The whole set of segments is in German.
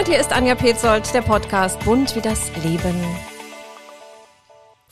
Und hier ist Anja Petzold, der Podcast Bunt wie das Leben.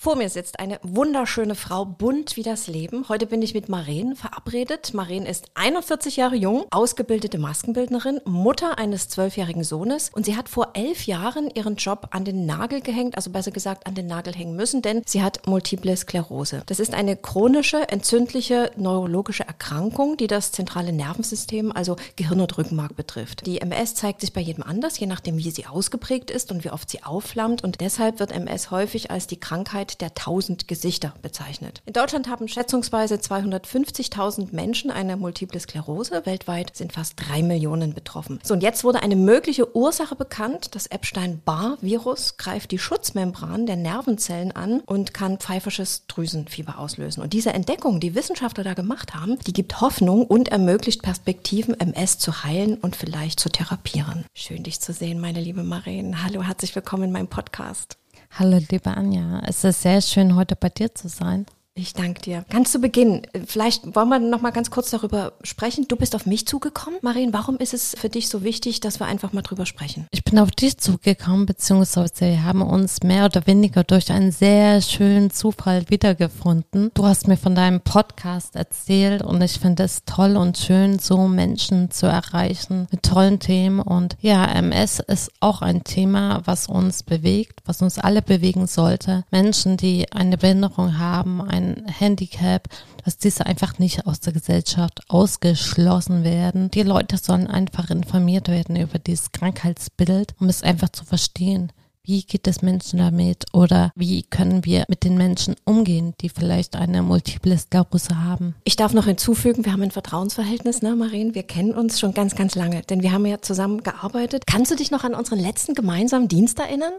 Vor mir sitzt eine wunderschöne Frau, bunt wie das Leben. Heute bin ich mit Maren verabredet. Maren ist 41 Jahre jung, ausgebildete Maskenbildnerin, Mutter eines zwölfjährigen Sohnes und sie hat vor elf Jahren ihren Job an den Nagel gehängt, also besser gesagt an den Nagel hängen müssen, denn sie hat Multiple Sklerose. Das ist eine chronische, entzündliche, neurologische Erkrankung, die das zentrale Nervensystem, also Gehirn und Rückenmark betrifft. Die MS zeigt sich bei jedem anders, je nachdem, wie sie ausgeprägt ist und wie oft sie aufflammt und deshalb wird MS häufig als die Krankheit Krankheit der tausend Gesichter bezeichnet. In Deutschland haben schätzungsweise 250.000 Menschen eine Multiple Sklerose. Weltweit sind fast drei Millionen betroffen. So, und jetzt wurde eine mögliche Ursache bekannt. Das Epstein-Barr-Virus greift die Schutzmembran der Nervenzellen an und kann pfeifisches Drüsenfieber auslösen. Und diese Entdeckung, die Wissenschaftler da gemacht haben, die gibt Hoffnung und ermöglicht Perspektiven, MS zu heilen und vielleicht zu therapieren. Schön, dich zu sehen, meine liebe Maren. Hallo, herzlich willkommen in meinem Podcast. Hallo, liebe Anja. Es ist sehr schön, heute bei dir zu sein. Ich danke dir. Ganz zu Beginn, vielleicht wollen wir noch mal ganz kurz darüber sprechen. Du bist auf mich zugekommen. Marien, warum ist es für dich so wichtig, dass wir einfach mal drüber sprechen? Ich bin auf dich zugekommen, beziehungsweise wir haben uns mehr oder weniger durch einen sehr schönen Zufall wiedergefunden. Du hast mir von deinem Podcast erzählt und ich finde es toll und schön, so Menschen zu erreichen mit tollen Themen. Und ja, MS ist auch ein Thema, was uns bewegt, was uns alle bewegen sollte. Menschen, die eine Behinderung haben, Handicap, dass diese einfach nicht aus der Gesellschaft ausgeschlossen werden. Die Leute sollen einfach informiert werden über dieses Krankheitsbild, um es einfach zu verstehen. Wie geht es Menschen damit oder wie können wir mit den Menschen umgehen, die vielleicht eine multiple Sklerose haben? Ich darf noch hinzufügen, wir haben ein Vertrauensverhältnis, ne, Marien? Wir kennen uns schon ganz, ganz lange, denn wir haben ja zusammen gearbeitet. Kannst du dich noch an unseren letzten gemeinsamen Dienst erinnern?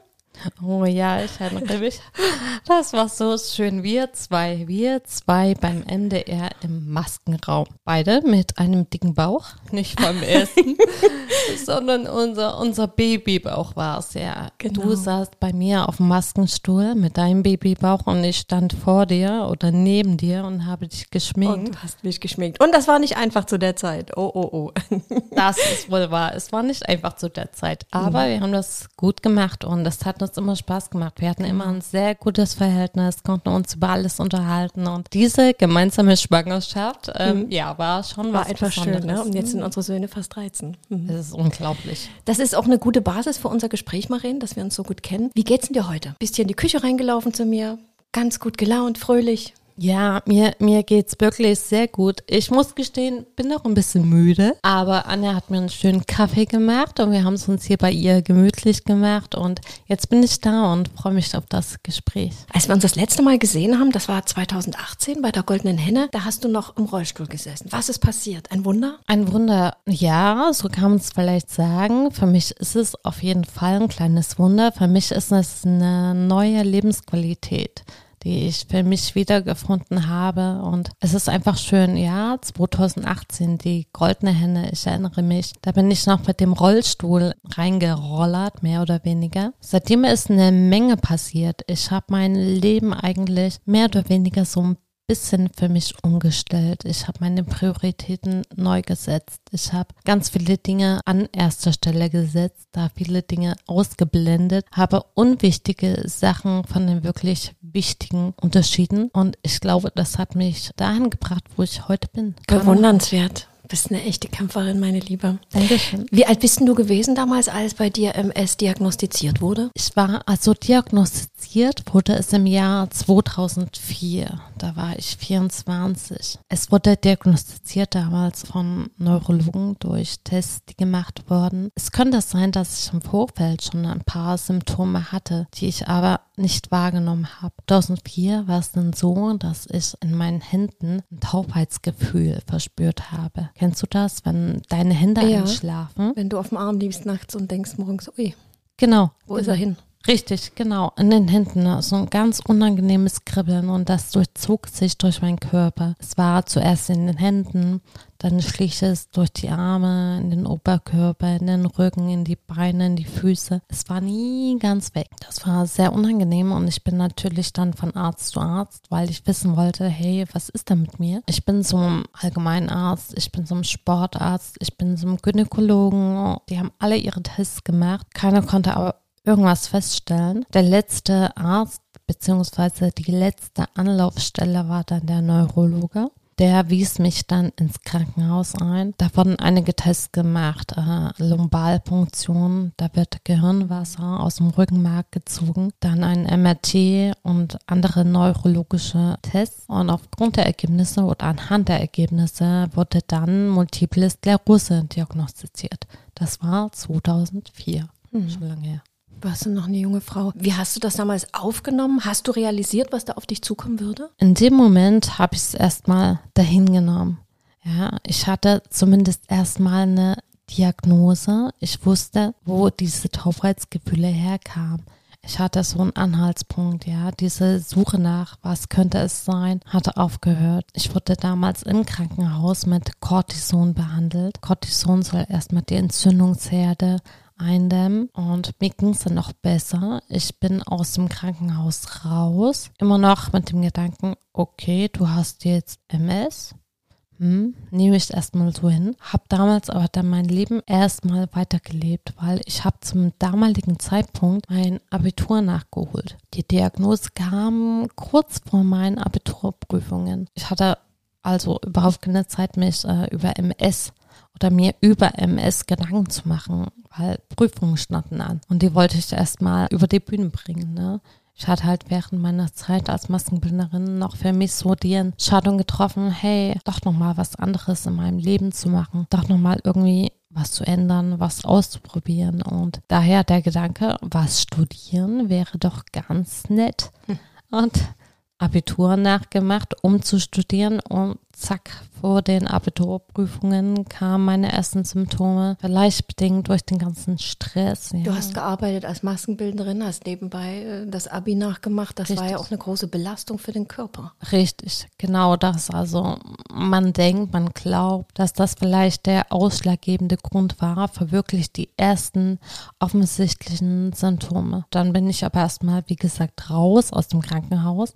Oh ja, ich erinnere mich. Das war so schön. Wir zwei, wir zwei beim NDR im Maskenraum. Beide mit einem dicken Bauch, nicht beim Essen, sondern unser, unser Babybauch war es ja. Genau. Du saßt bei mir auf dem Maskenstuhl mit deinem Babybauch und ich stand vor dir oder neben dir und habe dich geschminkt. Und du hast mich geschminkt. Und das war nicht einfach zu der Zeit. Oh, oh, oh. Das ist wohl wahr. Es war nicht einfach zu der Zeit. Aber mhm. wir haben das gut gemacht und das hat uns uns immer Spaß gemacht. Wir hatten immer ein sehr gutes Verhältnis, konnten uns über alles unterhalten und diese gemeinsame Schwangerschaft, ähm, mhm. ja, war schon war was einfach schön. Ne? Und jetzt sind unsere Söhne fast 13. Mhm. Das ist unglaublich. Das ist auch eine gute Basis für unser Gespräch, Marien, dass wir uns so gut kennen. Wie geht's denn dir heute? Bist hier in die Küche reingelaufen zu mir? Ganz gut gelaunt, fröhlich. Ja, mir, mir geht's wirklich sehr gut. Ich muss gestehen, bin noch ein bisschen müde, aber Anja hat mir einen schönen Kaffee gemacht und wir haben es uns hier bei ihr gemütlich gemacht und jetzt bin ich da und freue mich auf das Gespräch. Als wir uns das letzte Mal gesehen haben, das war 2018 bei der Goldenen Henne, da hast du noch im Rollstuhl gesessen. Was ist passiert? Ein Wunder? Ein Wunder, ja, so kann man es vielleicht sagen. Für mich ist es auf jeden Fall ein kleines Wunder. Für mich ist es eine neue Lebensqualität die ich für mich wiedergefunden habe. Und es ist einfach schön, ja, 2018, die goldene Henne, ich erinnere mich, da bin ich noch mit dem Rollstuhl reingerollert, mehr oder weniger. Seitdem ist eine Menge passiert. Ich habe mein Leben eigentlich mehr oder weniger so ein bisschen für mich umgestellt. Ich habe meine Prioritäten neu gesetzt. Ich habe ganz viele Dinge an erster Stelle gesetzt, da viele Dinge ausgeblendet, habe unwichtige Sachen von den wirklich wichtigen unterschieden. Und ich glaube, das hat mich dahin gebracht, wo ich heute bin. Bewundernswert bist eine echte Kämpferin, meine Liebe. Dankeschön. Wie alt bist denn du gewesen damals, als bei dir MS diagnostiziert wurde? Ich war also diagnostiziert, wurde es im Jahr 2004. Da war ich 24. Es wurde diagnostiziert damals von Neurologen durch Tests, die gemacht wurden. Es könnte sein, dass ich im Vorfeld schon ein paar Symptome hatte, die ich aber nicht wahrgenommen habe. 2004 war es dann so, dass ich in meinen Händen ein Taubheitsgefühl verspürt habe. Kennst du das, wenn deine Hände ja, einschlafen? Wenn du auf dem Arm liegst nachts und denkst morgens, ui. Genau. Wo ist er hin? Richtig, genau. In den Händen ne? so ein ganz unangenehmes Kribbeln und das durchzog sich durch meinen Körper. Es war zuerst in den Händen, dann schlich es durch die Arme, in den Oberkörper, in den Rücken, in die Beine, in die Füße. Es war nie ganz weg. Das war sehr unangenehm und ich bin natürlich dann von Arzt zu Arzt, weil ich wissen wollte, hey, was ist da mit mir? Ich bin ein Allgemeinarzt, ich bin ein Sportarzt, ich bin ein Gynäkologen. Die haben alle ihre Tests gemacht. Keiner konnte aber irgendwas feststellen. Der letzte Arzt beziehungsweise die letzte Anlaufstelle war dann der Neurologe. Der wies mich dann ins Krankenhaus ein. Da wurden einige Tests gemacht, äh, Lumbalpunktion, da wird Gehirnwasser aus dem Rückenmark gezogen, dann ein MRT und andere neurologische Tests. Und aufgrund der Ergebnisse oder anhand der Ergebnisse wurde dann Multiple Sklerose diagnostiziert. Das war 2004, hm. schon lange her. Warst du noch eine junge Frau? Wie hast du das damals aufgenommen? Hast du realisiert, was da auf dich zukommen würde? In dem Moment habe ich es erstmal dahin genommen. Ja, ich hatte zumindest erstmal eine Diagnose. Ich wusste, wo diese Taubheitsgefühle herkamen. Ich hatte so einen Anhaltspunkt, ja. Diese Suche nach, was könnte es sein, hatte aufgehört. Ich wurde damals im Krankenhaus mit Cortison behandelt. Cortison soll erstmal die Entzündungsherde eindämmen und mir ging es dann noch besser. Ich bin aus dem Krankenhaus raus, immer noch mit dem Gedanken, okay, du hast jetzt MS. Hm, nehme ich erstmal so hin. Hab damals aber dann mein Leben erstmal weitergelebt, weil ich habe zum damaligen Zeitpunkt mein Abitur nachgeholt. Die Diagnose kam kurz vor meinen Abiturprüfungen. Ich hatte also überhaupt keine Zeit, mich äh, über MS oder mir über MS Gedanken zu machen, weil Prüfungen standen an. Und die wollte ich erstmal über die Bühne bringen. Ne? Ich hatte halt während meiner Zeit als Maskenbildnerin noch für mich so die Entscheidung getroffen, hey, doch nochmal was anderes in meinem Leben zu machen, doch nochmal irgendwie was zu ändern, was auszuprobieren. Und daher der Gedanke, was studieren wäre doch ganz nett. Hm. Und Abitur nachgemacht, um zu studieren und zack, vor den Abiturprüfungen kamen meine ersten Symptome, vielleicht bedingt durch den ganzen Stress. Ja. Du hast gearbeitet als Maskenbildnerin, hast nebenbei äh, das Abi nachgemacht. Das Richtig. war ja auch eine große Belastung für den Körper. Richtig, genau das. Also man denkt, man glaubt, dass das vielleicht der ausschlaggebende Grund war für wirklich die ersten offensichtlichen Symptome. Dann bin ich aber erstmal, wie gesagt, raus aus dem Krankenhaus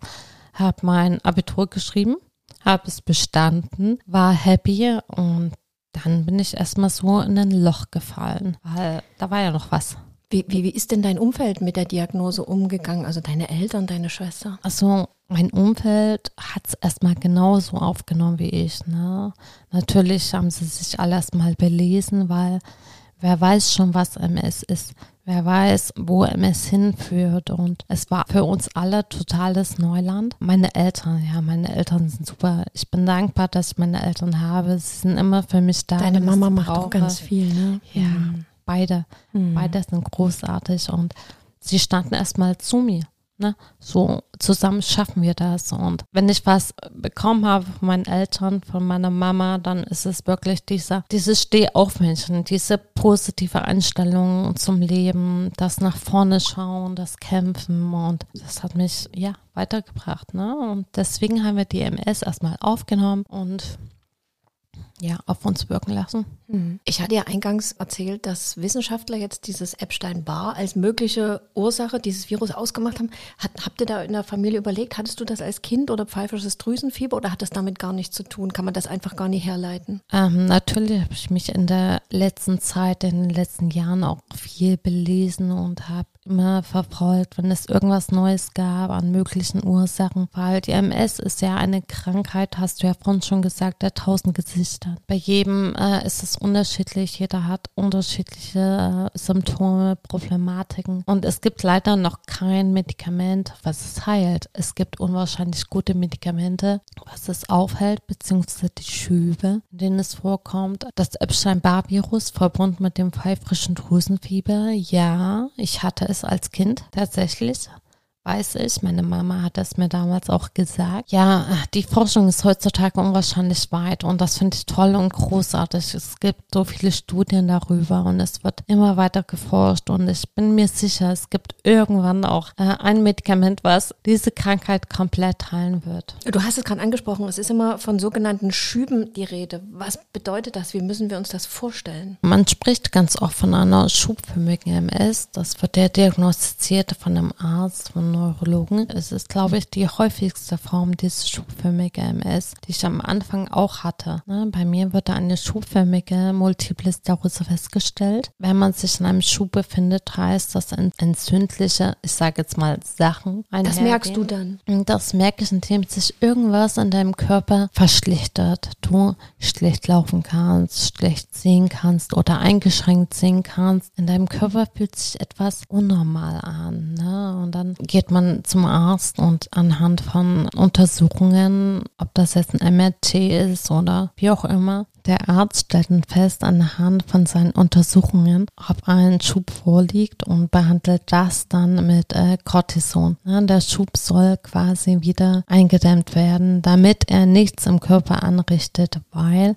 habe mein Abitur geschrieben, habe es bestanden, war happy und dann bin ich erstmal so in ein Loch gefallen, weil da war ja noch was. Wie, wie, wie ist denn dein Umfeld mit der Diagnose umgegangen? Also deine Eltern, deine Schwester? Also mein Umfeld hat es erstmal genauso aufgenommen wie ich. Ne? Natürlich haben sie sich alle erstmal belesen, weil wer weiß schon, was MS ist. Wer weiß, wo MS hinführt. Und es war für uns alle totales Neuland. Meine Eltern, ja, meine Eltern sind super. Ich bin dankbar, dass ich meine Eltern habe. Sie sind immer für mich da. Deine Mama macht auch ganz viel, ne? Ja, mhm. beide. Mhm. Beide sind großartig und sie standen erstmal zu mir. Ne? So zusammen schaffen wir das. Und wenn ich was bekommen habe von meinen Eltern, von meiner Mama, dann ist es wirklich dieser, dieses Stehaufmännchen, diese positive Einstellung zum Leben, das nach vorne schauen, das Kämpfen und das hat mich ja weitergebracht. Ne? Und deswegen haben wir die MS erstmal aufgenommen und ja, auf uns wirken lassen. Mhm. Ich hatte ja eingangs erzählt, dass Wissenschaftler jetzt dieses Epstein-Barr als mögliche Ursache dieses Virus ausgemacht haben. Hat, habt ihr da in der Familie überlegt, hattest du das als Kind oder pfeifisches Drüsenfieber oder hat das damit gar nichts zu tun? Kann man das einfach gar nicht herleiten? Ähm, natürlich habe ich mich in der letzten Zeit, in den letzten Jahren auch viel belesen und habe immer verfolgt, wenn es irgendwas Neues gab an möglichen Ursachen, weil die MS ist ja eine Krankheit, hast du ja vorhin schon gesagt, der tausend Gesichter. Bei jedem äh, ist es unterschiedlich, jeder hat unterschiedliche äh, Symptome, Problematiken und es gibt leider noch kein Medikament, was es heilt. Es gibt unwahrscheinlich gute Medikamente, was es aufhält, beziehungsweise die Schübe, in denen es vorkommt. Das Epstein-Barr-Virus verbunden mit dem pfeifrischen Drüsenfieber, ja, ich hatte es als Kind tatsächlich. Weiß ich, meine Mama hat das mir damals auch gesagt. Ja, die Forschung ist heutzutage unwahrscheinlich weit und das finde ich toll und großartig. Es gibt so viele Studien darüber und es wird immer weiter geforscht und ich bin mir sicher, es gibt irgendwann auch äh, ein Medikament, was diese Krankheit komplett heilen wird. Du hast es gerade angesprochen, es ist immer von sogenannten Schüben die Rede. Was bedeutet das? Wie müssen wir uns das vorstellen? Man spricht ganz oft von einer schubförmigen MS. Das wird ja diagnostiziert von einem Arzt, von Neurologen. Es ist, glaube ich, die häufigste Form dieses schubförmige MS, die ich am Anfang auch hatte. Ne, bei mir wird da eine schubförmige Multiple Sklerose festgestellt. Wenn man sich in einem Schub befindet, heißt das entzündliche, ich sage jetzt mal Sachen. Das merkst du dann? Das merke ich, indem sich irgendwas in deinem Körper verschlechtert. Du schlecht laufen kannst, schlecht sehen kannst oder eingeschränkt sehen kannst. In deinem Körper fühlt sich etwas unnormal an. Ne? Und dann geht man zum Arzt und anhand von Untersuchungen, ob das jetzt ein MRT ist oder wie auch immer, der Arzt stellt fest anhand von seinen Untersuchungen, ob ein Schub vorliegt und behandelt das dann mit äh, Cortison. Ja, der Schub soll quasi wieder eingedämmt werden, damit er nichts im Körper anrichtet, weil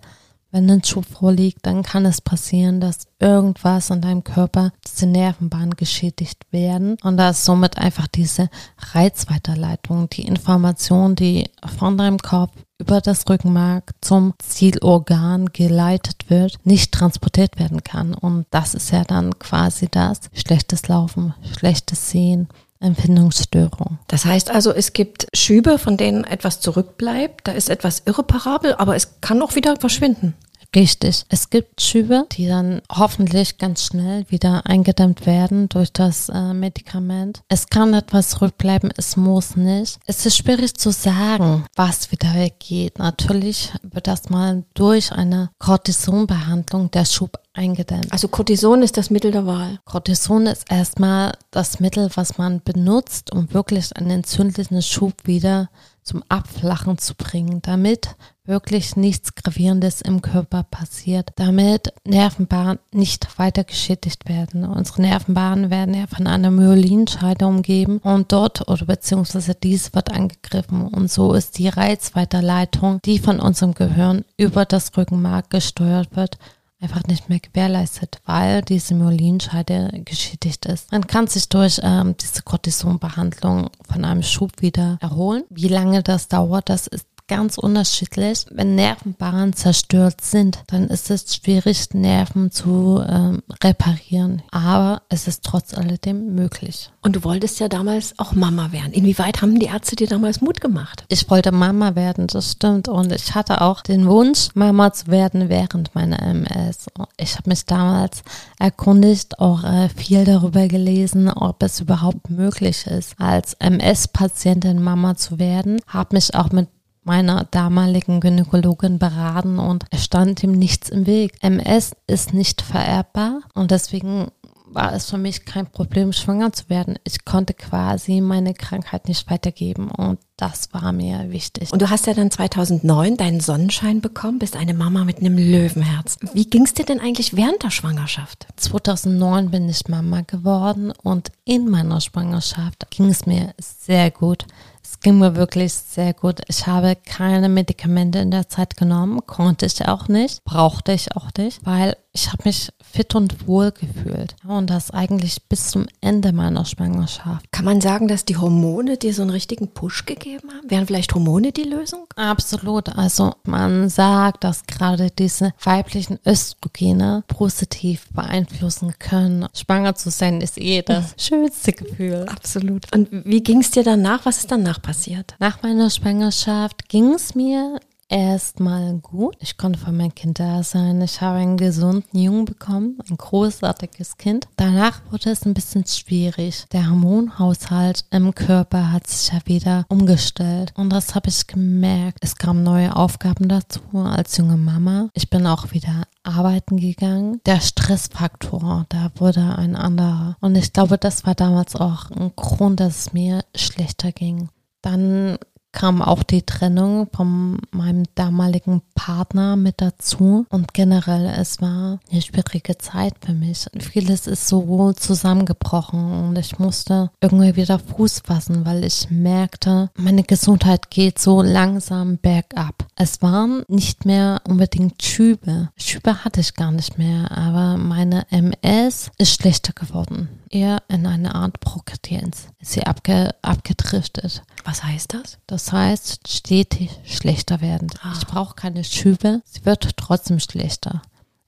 wenn ein Schub vorliegt, dann kann es passieren, dass irgendwas in deinem Körper, diese Nervenbahnen geschädigt werden und da ist somit einfach diese Reizweiterleitung, die Information, die von deinem Kopf über das Rückenmark zum Zielorgan geleitet wird, nicht transportiert werden kann. Und das ist ja dann quasi das schlechtes Laufen, schlechtes Sehen, Empfindungsstörung. Das heißt also, es gibt Schübe, von denen etwas zurückbleibt, da ist etwas irreparabel, aber es kann auch wieder verschwinden. Richtig. Es gibt Schübe, die dann hoffentlich ganz schnell wieder eingedämmt werden durch das äh, Medikament. Es kann etwas zurückbleiben, es muss nicht. Es ist schwierig zu sagen, was wieder weggeht. Natürlich wird das mal durch eine Cortisonbehandlung der Schub eingedämmt. Also Cortison ist das Mittel der Wahl. Cortison ist erstmal das Mittel, was man benutzt, um wirklich einen entzündlichen Schub wieder zum Abflachen zu bringen, damit wirklich nichts Gravierendes im Körper passiert, damit Nervenbahnen nicht weiter geschädigt werden. Unsere Nervenbahnen werden ja von einer Myelinscheide umgeben und dort oder beziehungsweise dies wird angegriffen und so ist die Reizweiterleitung, die von unserem Gehirn über das Rückenmark gesteuert wird, einfach nicht mehr gewährleistet, weil diese Myelinscheide geschädigt ist. Man kann sich durch ähm, diese Cortisonbehandlung von einem Schub wieder erholen. Wie lange das dauert, das ist ganz unterschiedlich. Wenn Nervenbahnen zerstört sind, dann ist es schwierig, Nerven zu ähm, reparieren. Aber es ist trotz alledem möglich. Und du wolltest ja damals auch Mama werden. Inwieweit haben die Ärzte dir damals Mut gemacht? Ich wollte Mama werden, das stimmt. Und ich hatte auch den Wunsch, Mama zu werden während meiner MS. Ich habe mich damals erkundigt, auch äh, viel darüber gelesen, ob es überhaupt möglich ist, als MS-Patientin Mama zu werden. Habe mich auch mit meiner damaligen Gynäkologin beraten und es stand ihm nichts im Weg. MS ist nicht vererbbar und deswegen war es für mich kein Problem, schwanger zu werden. Ich konnte quasi meine Krankheit nicht weitergeben und das war mir wichtig. Und du hast ja dann 2009 deinen Sonnenschein bekommen, bist eine Mama mit einem Löwenherz. Wie ging es dir denn eigentlich während der Schwangerschaft? 2009 bin ich Mama geworden und in meiner Schwangerschaft ging es mir sehr gut. Es ging mir wirklich sehr gut. Ich habe keine Medikamente in der Zeit genommen, konnte ich auch nicht, brauchte ich auch nicht, weil ich habe mich fit und wohl gefühlt. Und das eigentlich bis zum Ende meiner Schwangerschaft. Kann man sagen, dass die Hormone dir so einen richtigen Push gegeben haben? Wären vielleicht Hormone die Lösung? Absolut. Also man sagt, dass gerade diese weiblichen Östrogene positiv beeinflussen können. Schwanger zu sein ist eh das schönste Gefühl. Absolut. Und wie ging es dir danach? Was ist danach passiert? Nach meiner Schwangerschaft ging es mir erstmal gut. Ich konnte für mein Kind da sein. Ich habe einen gesunden Jungen bekommen, ein großartiges Kind. Danach wurde es ein bisschen schwierig. Der Hormonhaushalt im Körper hat sich ja wieder umgestellt. Und das habe ich gemerkt. Es kamen neue Aufgaben dazu als junge Mama. Ich bin auch wieder arbeiten gegangen. Der Stressfaktor, da wurde ein anderer. Und ich glaube, das war damals auch ein Grund, dass es mir schlechter ging. Dann kam auch die Trennung von meinem damaligen Partner mit dazu. Und generell, es war eine schwierige Zeit für mich. Vieles ist so zusammengebrochen und ich musste irgendwie wieder Fuß fassen, weil ich merkte, meine Gesundheit geht so langsam bergab. Es waren nicht mehr unbedingt Schübe. Schübe hatte ich gar nicht mehr, aber meine MS ist schlechter geworden. Eher in eine Art Prokratienz. Ist sie abge abgedriftet. Was heißt das? Das heißt, stetig schlechter werden. Ah. Ich brauche keine Schübe. Sie wird trotzdem schlechter.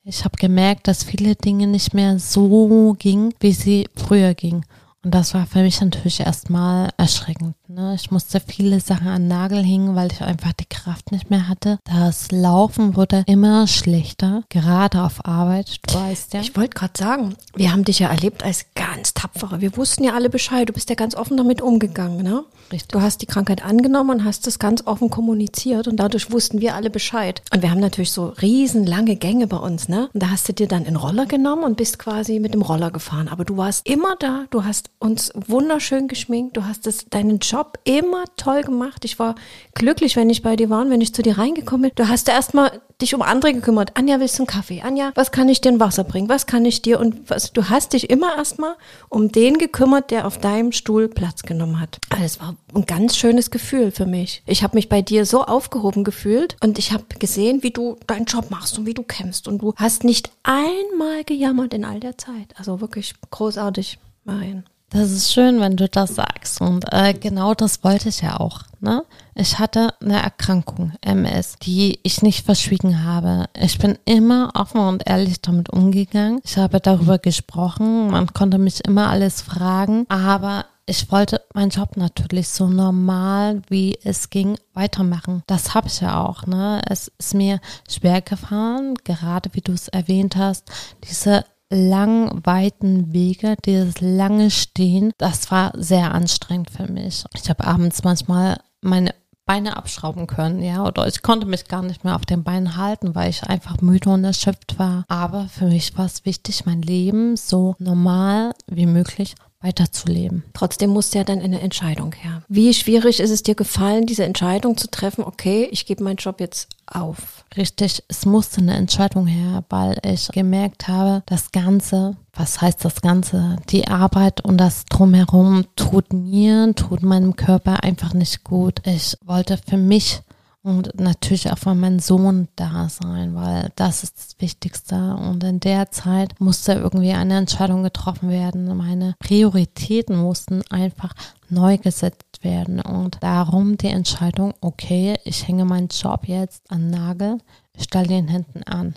Ich habe gemerkt, dass viele Dinge nicht mehr so gingen, wie sie früher gingen. Und das war für mich natürlich erstmal erschreckend. Ne? Ich musste viele Sachen an den Nagel hängen, weil ich einfach die Kraft nicht mehr hatte. Das Laufen wurde immer schlechter, gerade auf Arbeit, du weißt ja. Ich wollte gerade sagen, wir haben dich ja erlebt als ganz tapfere. Wir wussten ja alle Bescheid. Du bist ja ganz offen damit umgegangen, ne? Richtig. Du hast die Krankheit angenommen und hast es ganz offen kommuniziert und dadurch wussten wir alle Bescheid. Und wir haben natürlich so riesenlange Gänge bei uns, ne? Und da hast du dir dann einen Roller genommen und bist quasi mit dem Roller gefahren. Aber du warst immer da, du hast uns wunderschön geschminkt, du hast es, deinen Job immer toll gemacht. Ich war glücklich, wenn ich bei dir war und wenn ich zu dir reingekommen bin. Du hast erstmal dich um andere gekümmert. Anja, willst du einen Kaffee? Anja, was kann ich dir ein Wasser bringen? Was kann ich dir? Und was, du hast dich immer erstmal um den gekümmert, der auf deinem Stuhl Platz genommen hat. Also es war ein ganz schönes Gefühl für mich. Ich habe mich bei dir so aufgehoben gefühlt und ich habe gesehen, wie du deinen Job machst und wie du kämpfst. Und du hast nicht einmal gejammert in all der Zeit. Also wirklich großartig, Marian. Das ist schön, wenn du das sagst. Und äh, genau das wollte ich ja auch. Ne? Ich hatte eine Erkrankung, MS, die ich nicht verschwiegen habe. Ich bin immer offen und ehrlich damit umgegangen. Ich habe darüber gesprochen. Man konnte mich immer alles fragen. Aber ich wollte meinen Job natürlich so normal, wie es ging, weitermachen. Das habe ich ja auch. Ne? Es ist mir schwer gefahren, gerade wie du es erwähnt hast, diese lang, weiten Wege, dieses lange Stehen, das war sehr anstrengend für mich. Ich habe abends manchmal meine Beine abschrauben können, ja, oder ich konnte mich gar nicht mehr auf den Beinen halten, weil ich einfach müde und erschöpft war. Aber für mich war es wichtig, mein Leben so normal wie möglich weiterzuleben. Trotzdem musste ja dann eine Entscheidung her. Wie schwierig ist es dir gefallen, diese Entscheidung zu treffen, okay, ich gebe meinen Job jetzt auf? Richtig, es musste eine Entscheidung her, weil ich gemerkt habe, das Ganze, was heißt das Ganze? Die Arbeit und das Drumherum tut mir, tut meinem Körper einfach nicht gut. Ich wollte für mich und natürlich auch von meinem Sohn da sein, weil das ist das Wichtigste. Und in der Zeit musste irgendwie eine Entscheidung getroffen werden. Meine Prioritäten mussten einfach neu gesetzt werden. Und darum die Entscheidung, okay, ich hänge meinen Job jetzt an Nagel, stelle den hinten an.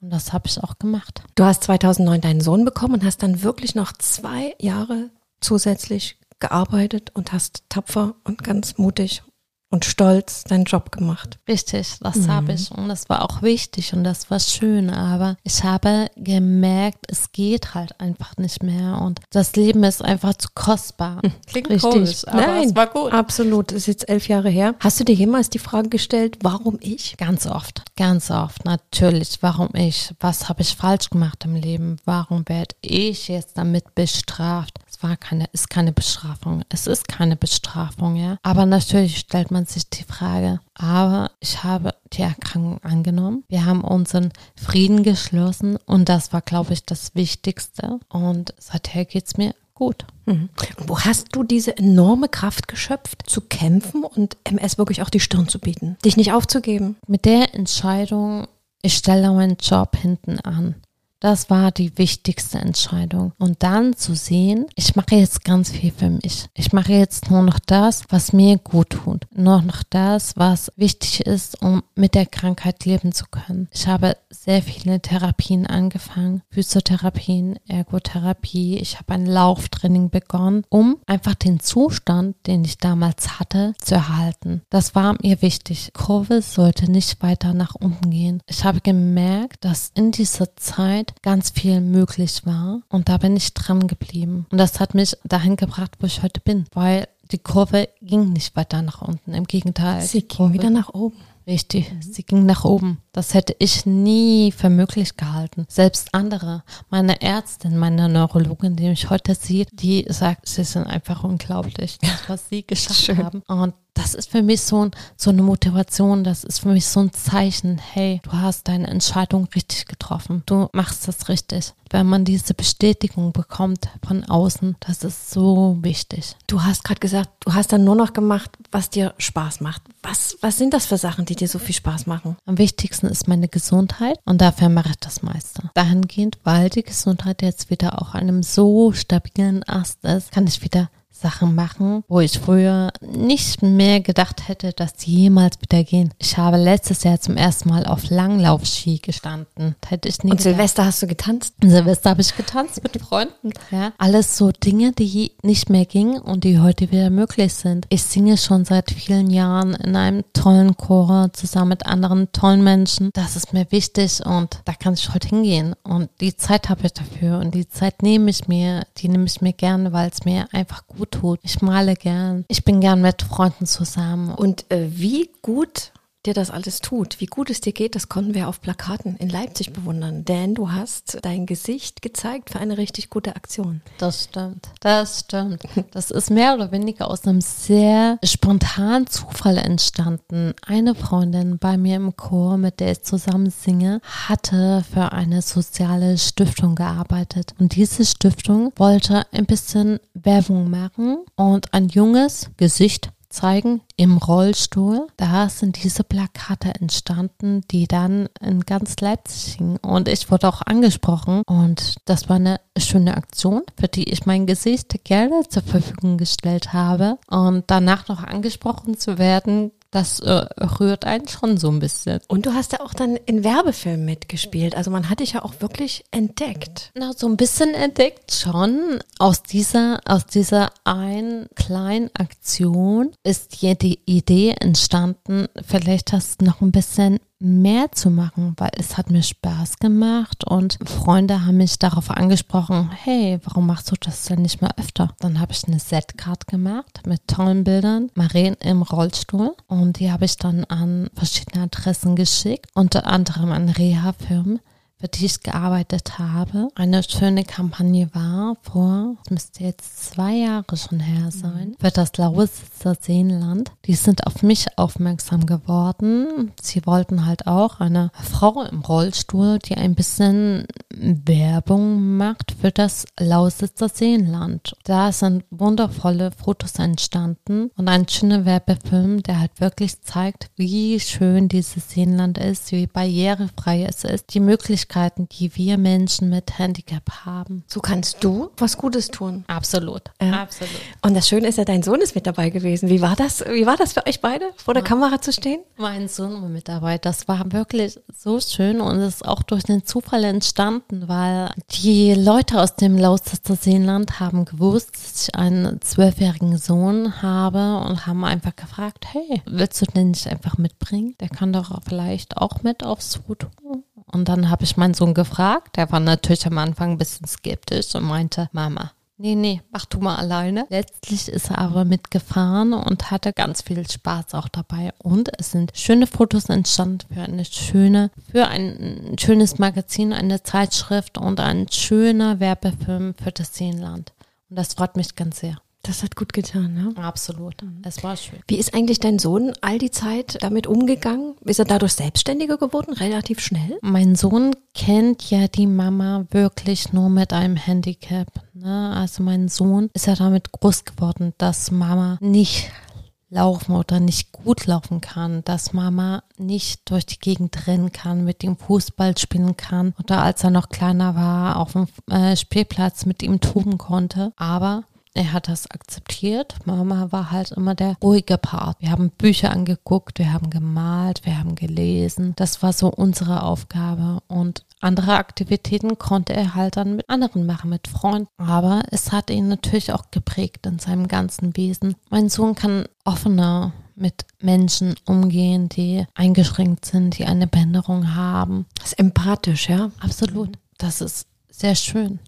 Und das habe ich auch gemacht. Du hast 2009 deinen Sohn bekommen und hast dann wirklich noch zwei Jahre zusätzlich gearbeitet und hast tapfer und ganz mutig und stolz deinen Job gemacht. Richtig, das habe ich. Und das war auch wichtig und das war schön. Aber ich habe gemerkt, es geht halt einfach nicht mehr. Und das Leben ist einfach zu kostbar. Klingt Richtig, komisch, aber Nein, es war gut. Absolut, das ist jetzt elf Jahre her. Hast du dir jemals die Frage gestellt, warum ich? Ganz oft, ganz oft. Natürlich, warum ich? Was habe ich falsch gemacht im Leben? Warum werde ich jetzt damit bestraft? Es war keine, ist keine Bestrafung. Es ist keine Bestrafung, ja. Aber natürlich stellt man sich die Frage. Aber ich habe die Erkrankung angenommen. Wir haben unseren Frieden geschlossen und das war, glaube ich, das Wichtigste. Und seither geht's mir gut. Mhm. Und wo hast du diese enorme Kraft geschöpft, zu kämpfen und MS wirklich auch die Stirn zu bieten? Dich nicht aufzugeben? Mit der Entscheidung, ich stelle meinen Job hinten an. Das war die wichtigste Entscheidung. Und dann zu sehen, ich mache jetzt ganz viel für mich. Ich mache jetzt nur noch das, was mir gut tut. Nur noch das, was wichtig ist, um mit der Krankheit leben zu können. Ich habe sehr viele Therapien angefangen. Physiotherapien, Ergotherapie. Ich habe ein Lauftraining begonnen, um einfach den Zustand, den ich damals hatte, zu erhalten. Das war mir wichtig. Kurve sollte nicht weiter nach unten gehen. Ich habe gemerkt, dass in dieser Zeit ganz viel möglich war und da bin ich dran geblieben. Und das hat mich dahin gebracht, wo ich heute bin, weil die Kurve ging nicht weiter nach unten. Im Gegenteil. Sie ging Kurve- wieder nach oben. Richtig, sie ging nach oben. Das hätte ich nie für möglich gehalten. Selbst andere, meine Ärztin, meine Neurologin, die mich heute sieht, die sagt, sie sind einfach unglaublich, was sie geschafft Schön. haben. Und das ist für mich so, ein, so eine Motivation, das ist für mich so ein Zeichen, hey, du hast deine Entscheidung richtig getroffen, du machst das richtig. Wenn man diese Bestätigung bekommt von außen, das ist so wichtig. Du hast gerade gesagt, du hast dann nur noch gemacht, was dir Spaß macht. Was, was sind das für Sachen, die dir so viel Spaß machen? Am wichtigsten ist meine Gesundheit und dafür mache ich das meiste. Dahingehend, weil die Gesundheit jetzt wieder auf einem so stabilen Ast ist, kann ich wieder Sachen machen, wo ich früher nicht mehr gedacht hätte, dass die jemals wieder gehen. Ich habe letztes Jahr zum ersten Mal auf Langlaufski gestanden. Das hätte ich nie Und gedacht. Silvester hast du getanzt? Silvester habe ich getanzt mit Freunden. Ja, alles so Dinge, die nicht mehr gingen und die heute wieder möglich sind. Ich singe schon seit vielen Jahren in einem tollen Chor zusammen mit anderen tollen Menschen. Das ist mir wichtig und da kann ich heute hingehen. Und die Zeit habe ich dafür und die Zeit nehme ich mir, die nehme ich mir gerne, weil es mir einfach gut tut. Ich male gern. Ich bin gern mit Freunden zusammen. Und äh, wie gut dir das alles tut, wie gut es dir geht, das konnten wir auf Plakaten in Leipzig bewundern. Denn du hast dein Gesicht gezeigt für eine richtig gute Aktion. Das stimmt. Das stimmt. Das ist mehr oder weniger aus einem sehr spontanen Zufall entstanden. Eine Freundin bei mir im Chor, mit der ich zusammen singe, hatte für eine soziale Stiftung gearbeitet. Und diese Stiftung wollte ein bisschen Werbung machen und ein junges Gesicht zeigen im Rollstuhl. Da sind diese Plakate entstanden, die dann in ganz Leipzig hingen. Und ich wurde auch angesprochen. Und das war eine schöne Aktion, für die ich mein Gesicht gerne zur Verfügung gestellt habe. Und danach noch angesprochen zu werden, das äh, rührt einen schon so ein bisschen. Und du hast ja auch dann in Werbefilmen mitgespielt. Also man hat dich ja auch wirklich entdeckt. Na, so ein bisschen entdeckt schon. Aus dieser, aus dieser einen kleinen Aktion ist hier die Idee entstanden, vielleicht hast du noch ein bisschen mehr zu machen, weil es hat mir Spaß gemacht und Freunde haben mich darauf angesprochen, hey, warum machst du das denn nicht mehr öfter? Dann habe ich eine Setcard gemacht mit tollen Bildern, Marien im Rollstuhl und die habe ich dann an verschiedene Adressen geschickt, unter anderem an Reha-Firmen für die ich gearbeitet habe, eine schöne Kampagne war vor, es müsste jetzt zwei Jahre schon her sein, für das Lausitzer Seenland. Die sind auf mich aufmerksam geworden. Sie wollten halt auch eine Frau im Rollstuhl, die ein bisschen Werbung macht für das Lausitzer Seenland. Da sind wundervolle Fotos entstanden und ein schöner Werbefilm, der halt wirklich zeigt, wie schön dieses Seenland ist, wie barrierefrei es ist, die Möglichkeit Möglichkeiten, die wir Menschen mit Handicap haben. So kannst du was Gutes tun. Absolut. Ja. Absolut. Und das Schöne ist ja, dein Sohn ist mit dabei gewesen. Wie war das? Wie war das für euch beide, vor der ja. Kamera zu stehen? Mein Sohn war mit dabei. Das war wirklich so schön und es ist auch durch den Zufall entstanden, weil die Leute aus dem Lausitzer Seenland haben gewusst, dass ich einen zwölfjährigen Sohn habe und haben einfach gefragt, hey, willst du den nicht einfach mitbringen? Der kann doch vielleicht auch mit aufs Foto. Und dann habe ich meinen Sohn gefragt. Der war natürlich am Anfang ein bisschen skeptisch und meinte, Mama, nee, nee, mach du mal alleine. Letztlich ist er aber mitgefahren und hatte ganz viel Spaß auch dabei. Und es sind schöne Fotos entstanden für eine schöne, für ein schönes Magazin, eine Zeitschrift und ein schöner Werbefilm für das Seenland. Und das freut mich ganz sehr. Das hat gut getan, ne? Absolut. Es war schön. Wie ist eigentlich dein Sohn all die Zeit damit umgegangen? Ist er dadurch selbstständiger geworden, relativ schnell? Mein Sohn kennt ja die Mama wirklich nur mit einem Handicap. Ne? Also mein Sohn ist ja damit groß geworden, dass Mama nicht laufen oder nicht gut laufen kann, dass Mama nicht durch die Gegend rennen kann, mit ihm Fußball spielen kann oder als er noch kleiner war, auf dem äh, Spielplatz mit ihm toben konnte. Aber er hat das akzeptiert. Mama war halt immer der ruhige Part. Wir haben Bücher angeguckt, wir haben gemalt, wir haben gelesen. Das war so unsere Aufgabe. Und andere Aktivitäten konnte er halt dann mit anderen machen, mit Freunden. Aber es hat ihn natürlich auch geprägt in seinem ganzen Wesen. Mein Sohn kann offener mit Menschen umgehen, die eingeschränkt sind, die eine Behinderung haben. Das ist empathisch, ja? Absolut. Das ist sehr schön.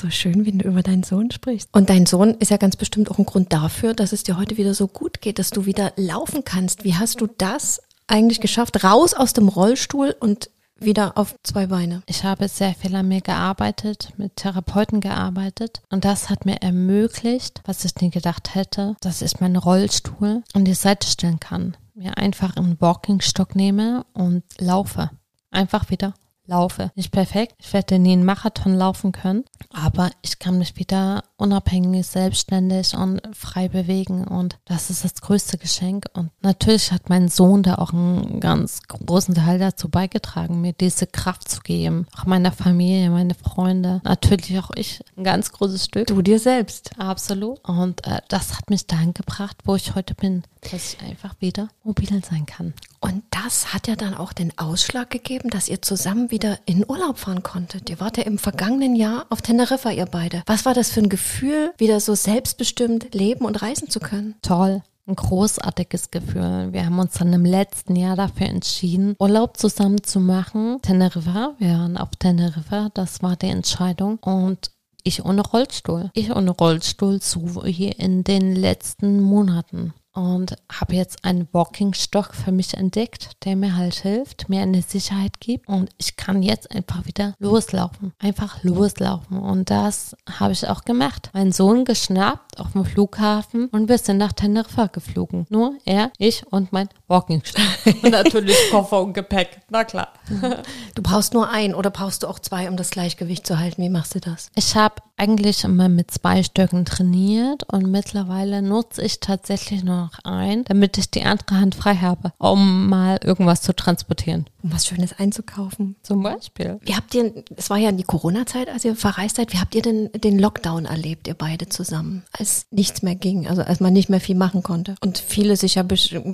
So schön, wie du über deinen Sohn sprichst. Und dein Sohn ist ja ganz bestimmt auch ein Grund dafür, dass es dir heute wieder so gut geht, dass du wieder laufen kannst. Wie hast du das eigentlich geschafft? Raus aus dem Rollstuhl und wieder auf zwei Beine. Ich habe sehr viel an mir gearbeitet, mit Therapeuten gearbeitet und das hat mir ermöglicht, was ich nie gedacht hätte, dass ich meinen Rollstuhl an die Seite stellen kann. Mir einfach einen Walking-Stock nehme und laufe. Einfach wieder laufe. Nicht perfekt. Ich werde nie einen Marathon laufen können, aber ich kann mich wieder unabhängig, selbstständig und frei bewegen und das ist das größte Geschenk. Und natürlich hat mein Sohn da auch einen ganz großen Teil dazu beigetragen, mir diese Kraft zu geben. Auch meiner Familie, meine Freunde, natürlich auch ich ein ganz großes Stück. Du dir selbst. Absolut. Und äh, das hat mich dahin gebracht, wo ich heute bin, dass ich einfach wieder mobil sein kann. Und das hat ja dann auch den Ausschlag gegeben, dass ihr zusammen wieder in Urlaub fahren konntet. Ihr wart ja im vergangenen Jahr auf Teneriffa, ihr beide. Was war das für ein Gefühl, wieder so selbstbestimmt leben und reisen zu können? Toll ein großartiges Gefühl. Wir haben uns dann im letzten Jahr dafür entschieden, Urlaub zusammen zu machen. Teneriffa, wir waren auf Teneriffa, das war die Entscheidung. Und ich ohne Rollstuhl. Ich ohne Rollstuhl so wie in den letzten Monaten und habe jetzt einen Walking-Stock für mich entdeckt, der mir halt hilft, mir eine Sicherheit gibt und ich kann jetzt einfach wieder loslaufen, einfach loslaufen und das habe ich auch gemacht. Mein Sohn geschnappt auf dem Flughafen und wir sind nach Teneriffa geflogen. Nur er, ich und mein Walking-Stock und natürlich Koffer und Gepäck, na klar. Du brauchst nur ein oder brauchst du auch zwei, um das Gleichgewicht zu halten? Wie machst du das? Ich habe eigentlich immer mit zwei Stöcken trainiert und mittlerweile nutze ich tatsächlich nur noch ein, damit ich die andere Hand frei habe, um mal irgendwas zu transportieren. Um was Schönes einzukaufen. Zum Beispiel. Wie habt ihr, es war ja die Corona-Zeit, als ihr verreist seid, wie habt ihr denn den Lockdown erlebt, ihr beide zusammen, als nichts mehr ging, also als man nicht mehr viel machen konnte? Und viele sicher,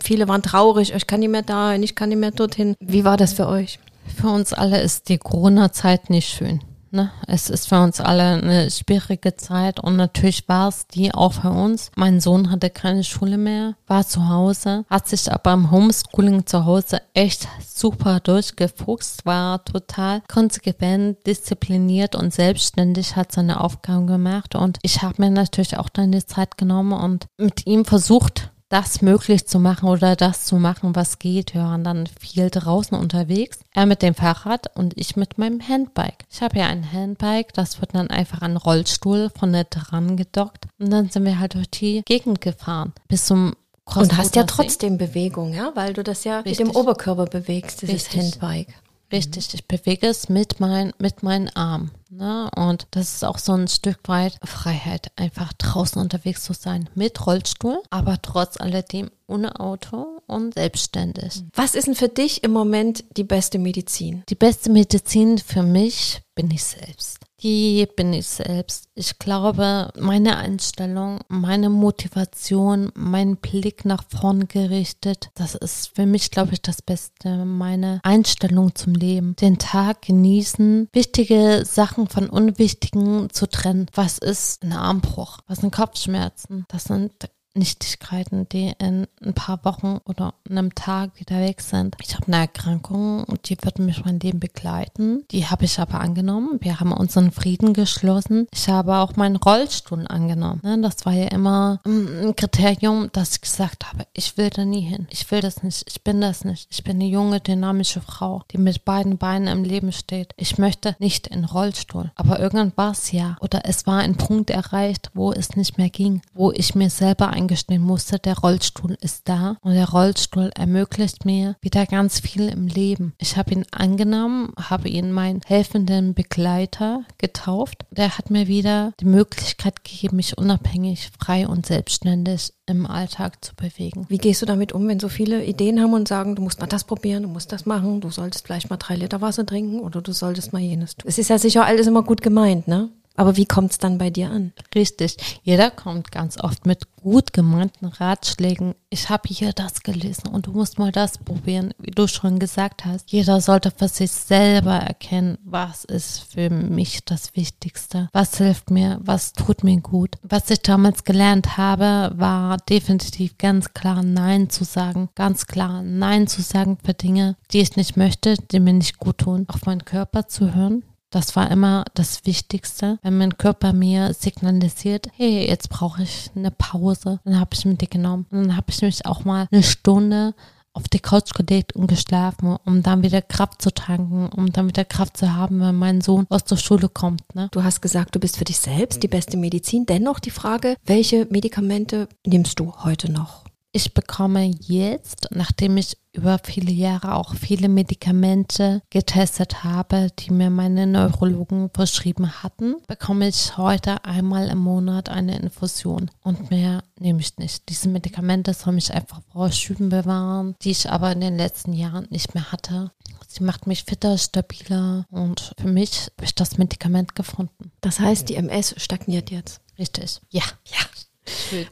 viele waren traurig, ich kann nicht mehr dahin, ich kann nicht mehr dorthin. Wie war das für euch? Für uns alle ist die Corona-Zeit nicht schön. Ne? Es ist für uns alle eine schwierige Zeit und natürlich war es die auch für uns. Mein Sohn hatte keine Schule mehr, war zu Hause, hat sich aber im Homeschooling zu Hause echt super durchgefuchst, war total konsequent, diszipliniert und selbstständig, hat seine Aufgaben gemacht und ich habe mir natürlich auch dann die Zeit genommen und mit ihm versucht, das möglich zu machen oder das zu machen, was geht. Wir waren dann viel draußen unterwegs. Er mit dem Fahrrad und ich mit meinem Handbike. Ich habe ja ein Handbike, das wird dann einfach an Rollstuhl von der dran gedockt. Und dann sind wir halt durch die Gegend gefahren. Bis zum und hast ja trotzdem Bewegung, ja, weil du das ja Richtig. mit dem Oberkörper bewegst, dieses Richtig. Handbike. Richtig, ich bewege es mit, mein, mit meinen Armen. Ne? Und das ist auch so ein Stück weit Freiheit, einfach draußen unterwegs zu sein mit Rollstuhl, aber trotz alledem ohne Auto und selbstständig. Was ist denn für dich im Moment die beste Medizin? Die beste Medizin für mich bin ich selbst. Die bin ich selbst. Ich glaube, meine Einstellung, meine Motivation, mein Blick nach vorn gerichtet, das ist für mich, glaube ich, das Beste. Meine Einstellung zum Leben. Den Tag genießen, wichtige Sachen von unwichtigen zu trennen. Was ist ein Armbruch? Was sind Kopfschmerzen? Das sind Nichtigkeiten, die in ein paar Wochen oder einem Tag wieder weg sind. Ich habe eine Erkrankung und die wird mich mein Leben begleiten. Die habe ich aber angenommen. Wir haben unseren Frieden geschlossen. Ich habe auch meinen Rollstuhl angenommen. Ne, das war ja immer ein Kriterium, dass ich gesagt habe, ich will da nie hin. Ich will das nicht. Ich bin das nicht. Ich bin eine junge, dynamische Frau, die mit beiden Beinen im Leben steht. Ich möchte nicht in Rollstuhl. Aber irgendwann war es ja. Oder es war ein Punkt erreicht, wo es nicht mehr ging, wo ich mir selber ein eingestehen musste, der Rollstuhl ist da und der Rollstuhl ermöglicht mir wieder ganz viel im Leben. Ich habe ihn angenommen, habe ihn meinen helfenden Begleiter getauft. Der hat mir wieder die Möglichkeit gegeben, mich unabhängig, frei und selbstständig im Alltag zu bewegen. Wie gehst du damit um, wenn so viele Ideen haben und sagen, du musst mal das probieren, du musst das machen, du solltest vielleicht mal drei Liter Wasser trinken oder du solltest mal jenes tun? Es ist ja sicher alles immer gut gemeint, ne? Aber wie kommt es dann bei dir an? Richtig. Jeder kommt ganz oft mit gut gemeinten Ratschlägen. Ich habe hier das gelesen und du musst mal das probieren, wie du schon gesagt hast. Jeder sollte für sich selber erkennen, was ist für mich das Wichtigste, was hilft mir, was tut mir gut. Was ich damals gelernt habe, war definitiv ganz klar Nein zu sagen. Ganz klar Nein zu sagen für Dinge, die ich nicht möchte, die mir nicht gut tun. Auf meinen Körper zu hören, das war immer das Wichtigste. Wenn mein Körper mir signalisiert, hey, jetzt brauche ich eine Pause, dann habe ich mir die genommen. Und dann habe ich mich auch mal eine Stunde auf die Couch gelegt und geschlafen, um dann wieder Kraft zu tanken, um dann wieder Kraft zu haben, wenn mein Sohn aus der Schule kommt. Ne? Du hast gesagt, du bist für dich selbst die beste Medizin. Dennoch die Frage, welche Medikamente nimmst du heute noch? Ich bekomme jetzt, nachdem ich über viele Jahre auch viele Medikamente getestet habe, die mir meine Neurologen verschrieben hatten, bekomme ich heute einmal im Monat eine Infusion und mehr nehme ich nicht. Diese Medikamente sollen mich einfach vor Schüben bewahren, die ich aber in den letzten Jahren nicht mehr hatte. Sie macht mich fitter, stabiler und für mich habe ich das Medikament gefunden. Das heißt, die MS stagniert jetzt. Richtig. Ja. Ja.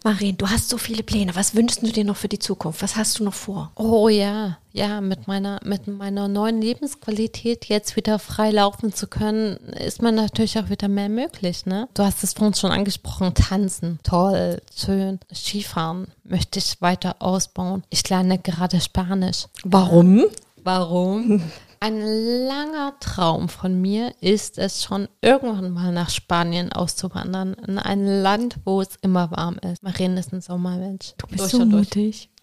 Marien, du hast so viele Pläne. Was wünschst du dir noch für die Zukunft? Was hast du noch vor? Oh ja, ja, mit meiner, mit meiner neuen Lebensqualität jetzt wieder frei laufen zu können, ist man natürlich auch wieder mehr möglich, ne? Du hast es vorhin schon angesprochen, tanzen, toll, schön. Skifahren möchte ich weiter ausbauen. Ich lerne gerade Spanisch. Warum? Warum? Ein langer Traum von mir ist es schon, irgendwann mal nach Spanien auszuwandern, in ein Land, wo es immer warm ist. Marien ist ein Sommermensch. Du bist durch so mutig. Durch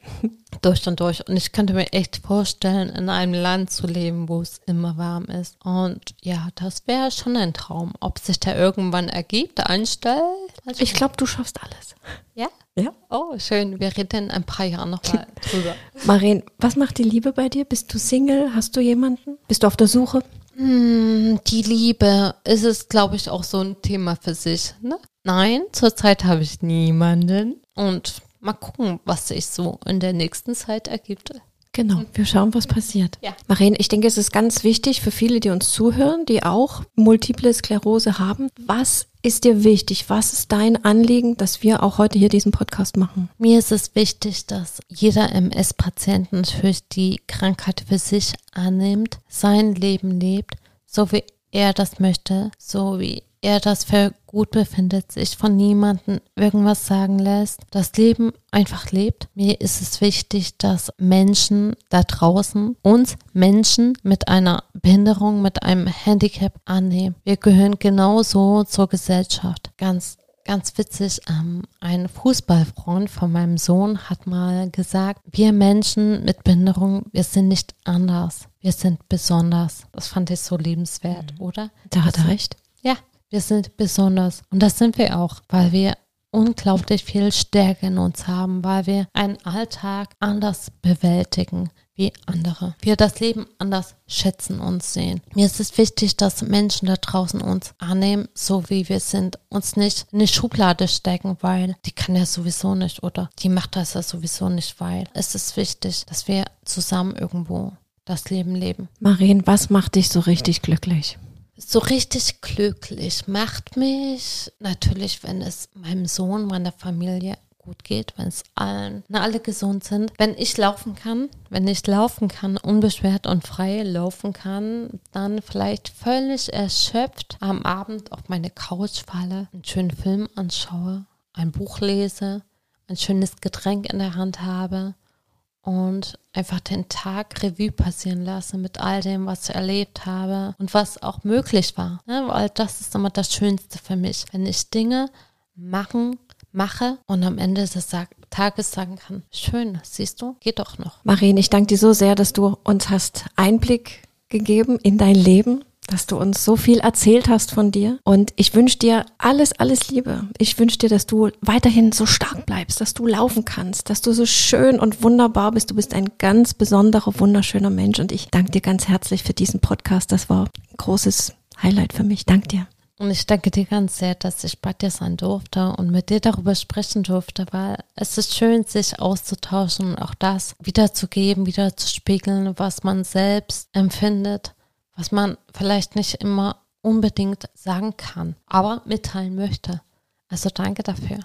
und durch. Und ich könnte mir echt vorstellen, in einem Land zu leben, wo es immer warm ist. Und ja, das wäre schon ein Traum. Ob sich da irgendwann ergibt, einstellt. Also ich glaube, du schaffst alles. Ja? Ja. Oh, schön. Wir reden in ein paar Jahren nochmal drüber. Maren, was macht die Liebe bei dir? Bist du Single? Hast du jemanden? Bist du auf der Suche? Hm, die Liebe ist es, glaube ich, auch so ein Thema für sich. Ne? Nein, zurzeit habe ich niemanden. Und mal gucken, was sich so in der nächsten Zeit ergibt. Genau, wir schauen, was passiert. Ja. Marien, ich denke, es ist ganz wichtig für viele, die uns zuhören, die auch multiple Sklerose haben. Was ist dir wichtig? Was ist dein Anliegen, dass wir auch heute hier diesen Podcast machen? Mir ist es wichtig, dass jeder MS-Patient natürlich die Krankheit für sich annimmt, sein Leben lebt, so wie er das möchte, so wie er das für gut befindet, sich von niemandem irgendwas sagen lässt, das Leben einfach lebt. Mir ist es wichtig, dass Menschen da draußen uns Menschen mit einer Behinderung, mit einem Handicap annehmen. Wir gehören genauso zur Gesellschaft. Ganz Ganz witzig, ähm, ein Fußballfreund von meinem Sohn hat mal gesagt, wir Menschen mit Behinderung, wir sind nicht anders, wir sind besonders. Das fand ich so liebenswert, mhm. oder? Da hat er recht. Ja, wir sind besonders. Und das sind wir auch, weil wir unglaublich viel Stärke in uns haben, weil wir einen Alltag anders bewältigen wie andere. Wir das Leben anders schätzen und sehen. Mir ist es wichtig, dass Menschen da draußen uns annehmen, so wie wir sind, uns nicht in eine Schublade stecken, weil die kann ja sowieso nicht oder die macht das ja sowieso nicht, weil es ist wichtig, dass wir zusammen irgendwo das Leben leben. Marien, was macht dich so richtig glücklich? So richtig glücklich macht mich natürlich, wenn es meinem Sohn, meiner Familie gut geht, wenn es allen, na, alle gesund sind. Wenn ich laufen kann, wenn ich laufen kann, unbeschwert und frei laufen kann, dann vielleicht völlig erschöpft am Abend auf meine Couch falle, einen schönen Film anschaue, ein Buch lese, ein schönes Getränk in der Hand habe und einfach den Tag Revue passieren lasse mit all dem, was ich erlebt habe und was auch möglich war. Ne? Weil das ist immer das Schönste für mich, wenn ich Dinge machen, mache und am Ende des Tages sagen kann, schön, siehst du, geht doch noch. Marien, ich danke dir so sehr, dass du uns hast Einblick gegeben in dein Leben dass du uns so viel erzählt hast von dir. Und ich wünsche dir alles, alles Liebe. Ich wünsche dir, dass du weiterhin so stark bleibst, dass du laufen kannst, dass du so schön und wunderbar bist. Du bist ein ganz besonderer, wunderschöner Mensch. Und ich danke dir ganz herzlich für diesen Podcast. Das war ein großes Highlight für mich. Dank dir. Und ich danke dir ganz sehr, dass ich bei dir sein durfte und mit dir darüber sprechen durfte, weil es ist schön, sich auszutauschen und auch das wiederzugeben, wieder zu spiegeln, was man selbst empfindet was man vielleicht nicht immer unbedingt sagen kann, aber mitteilen möchte. Also danke dafür.